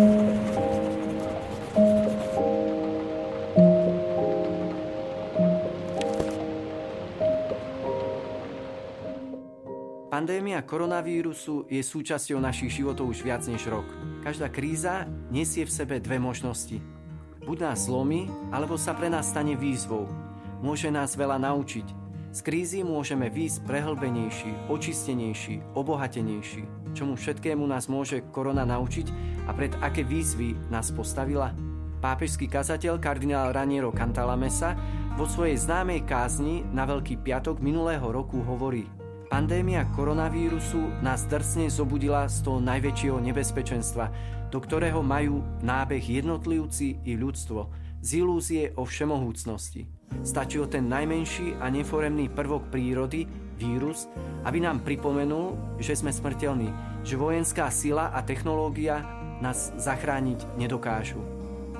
Pandémia koronavírusu je súčasťou našich životov už viac než rok. Každá kríza nesie v sebe dve možnosti. Buď nás zlomí, alebo sa pre nás stane výzvou. Môže nás veľa naučiť. Z krízy môžeme výjsť prehlbenejší, očistenejší, obohatenejší. Čomu všetkému nás môže korona naučiť a pred aké výzvy nás postavila? Pápežský kazateľ kardinál Raniero Cantalamessa vo svojej známej kázni na Veľký piatok minulého roku hovorí Pandémia koronavírusu nás drsne zobudila z toho najväčšieho nebezpečenstva, do ktorého majú nábeh jednotlivci i ľudstvo, z ilúzie o všemohúcnosti. Stačil ten najmenší a neforemný prvok prírody, vírus, aby nám pripomenul, že sme smrteľní, že vojenská sila a technológia nás zachrániť nedokážu.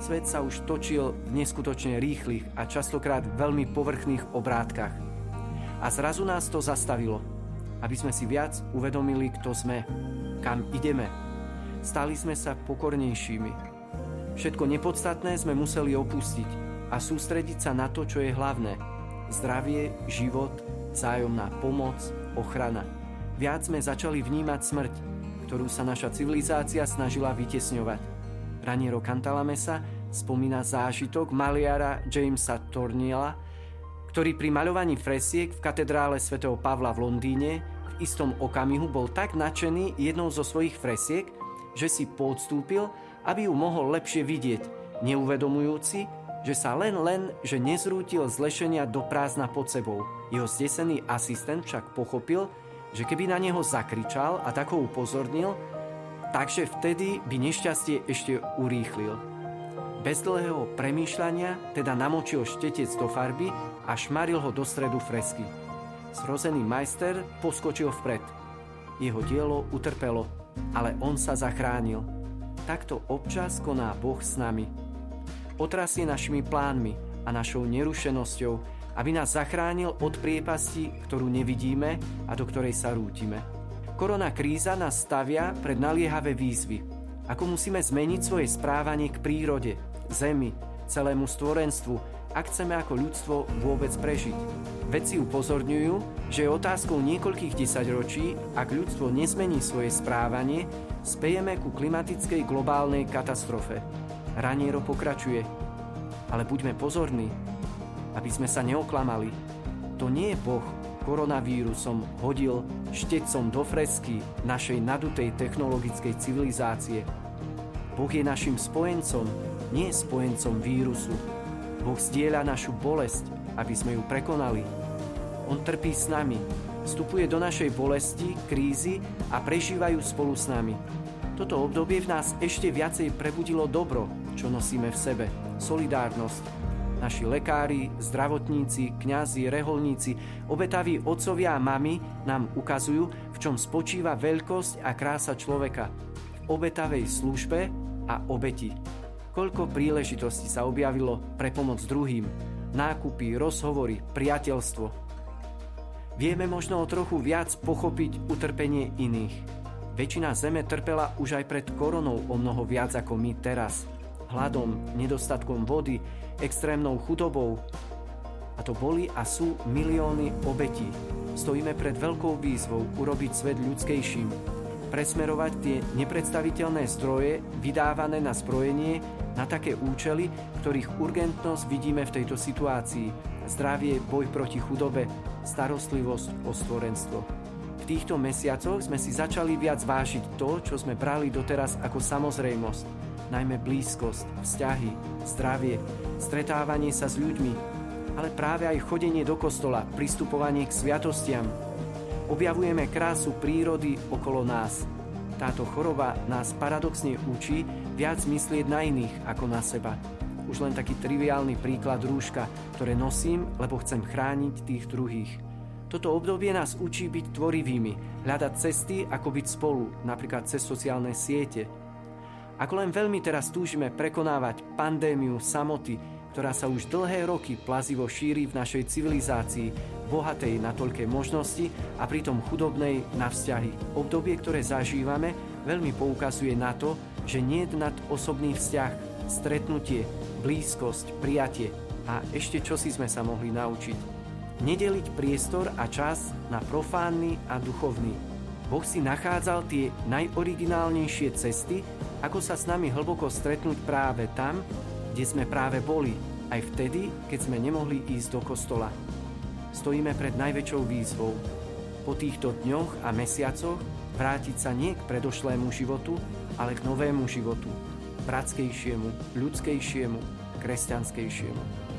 Svet sa už točil v neskutočne rýchlych a častokrát veľmi povrchných obrátkach. A zrazu nás to zastavilo, aby sme si viac uvedomili, kto sme, kam ideme. Stali sme sa pokornejšími. Všetko nepodstatné sme museli opustiť a sústrediť sa na to, čo je hlavné. Zdravie, život, vzájomná pomoc, ochrana. Viac sme začali vnímať smrť, ktorú sa naša civilizácia snažila vytesňovať. Raniero Cantalamessa spomína zážitok maliara Jamesa Torniela, ktorý pri maľovaní fresiek v katedrále svätého Pavla v Londýne v istom okamihu bol tak nadšený jednou zo svojich fresiek, že si podstúpil, aby ju mohol lepšie vidieť, neuvedomujúci, že sa len len, že nezrútil z lešenia do prázdna pod sebou. Jeho zdesený asistent však pochopil, že keby na neho zakričal a tak ho upozornil, takže vtedy by nešťastie ešte urýchlil. Bez dlhého premýšľania teda namočil štetec do farby a šmaril ho do stredu fresky. Zrozený majster poskočil vpred. Jeho dielo utrpelo, ale on sa zachránil. Takto občas koná Boh s nami. Otrasie našimi plánmi a našou nerušenosťou, aby nás zachránil od priepasti, ktorú nevidíme a do ktorej sa rútime. Korona kríza nás stavia pred naliehavé výzvy. Ako musíme zmeniť svoje správanie k prírode, Zemi, celému stvorenstvu, ak chceme ako ľudstvo vôbec prežiť. Vedci upozorňujú, že je otázkou niekoľkých desaťročí, ak ľudstvo nezmení svoje správanie, spejeme ku klimatickej globálnej katastrofe. Raniero pokračuje. Ale buďme pozorní, aby sme sa neoklamali. To nie je Boh koronavírusom hodil štecom do fresky našej nadutej technologickej civilizácie. Boh je našim spojencom, nie spojencom vírusu. Boh zdieľa našu bolesť, aby sme ju prekonali. On trpí s nami, vstupuje do našej bolesti, krízy a prežívajú spolu s nami. Toto obdobie v nás ešte viacej prebudilo dobro, čo nosíme v sebe. Solidárnosť. Naši lekári, zdravotníci, kňazi, reholníci, obetaví otcovia a mamy nám ukazujú, v čom spočíva veľkosť a krása človeka. V obetavej službe a obeti. Koľko príležitostí sa objavilo pre pomoc druhým, nákupy, rozhovory, priateľstvo. Vieme možno o trochu viac pochopiť utrpenie iných. Väčšina zeme trpela už aj pred koronou o mnoho viac ako my teraz. Hladom, nedostatkom vody, extrémnou chudobou. A to boli a sú milióny obetí. Stojíme pred veľkou výzvou urobiť svet ľudskejším, presmerovať tie nepredstaviteľné zdroje vydávané na zbrojenie na také účely, ktorých urgentnosť vidíme v tejto situácii. Zdravie, boj proti chudobe, starostlivosť o stvorenstvo. Týchto mesiacoch sme si začali viac vážiť to, čo sme brali doteraz ako samozrejmosť, najmä blízkosť, vzťahy, zdravie, stretávanie sa s ľuďmi, ale práve aj chodenie do kostola, pristupovanie k sviatostiam, objavujeme krásu prírody okolo nás. Táto choroba nás paradoxne učí viac myslieť na iných ako na seba. Už len taký triviálny príklad rúška, ktoré nosím, lebo chcem chrániť tých druhých. Toto obdobie nás učí byť tvorivými, hľadať cesty, ako byť spolu, napríklad cez sociálne siete. Ako len veľmi teraz túžime prekonávať pandémiu samoty, ktorá sa už dlhé roky plazivo šíri v našej civilizácii, bohatej na toľké možnosti a pritom chudobnej na vzťahy. Obdobie, ktoré zažívame, veľmi poukazuje na to, že nie je nad osobný vzťah, stretnutie, blízkosť, prijatie a ešte čo si sme sa mohli naučiť. Nedeliť priestor a čas na profánny a duchovný. Boh si nachádzal tie najoriginálnejšie cesty, ako sa s nami hlboko stretnúť práve tam, kde sme práve boli, aj vtedy, keď sme nemohli ísť do kostola. Stojíme pred najväčšou výzvou. Po týchto dňoch a mesiacoch vrátiť sa nie k predošlému životu, ale k novému životu. Bratskejšiemu, ľudskejšiemu, kresťanskejšiemu.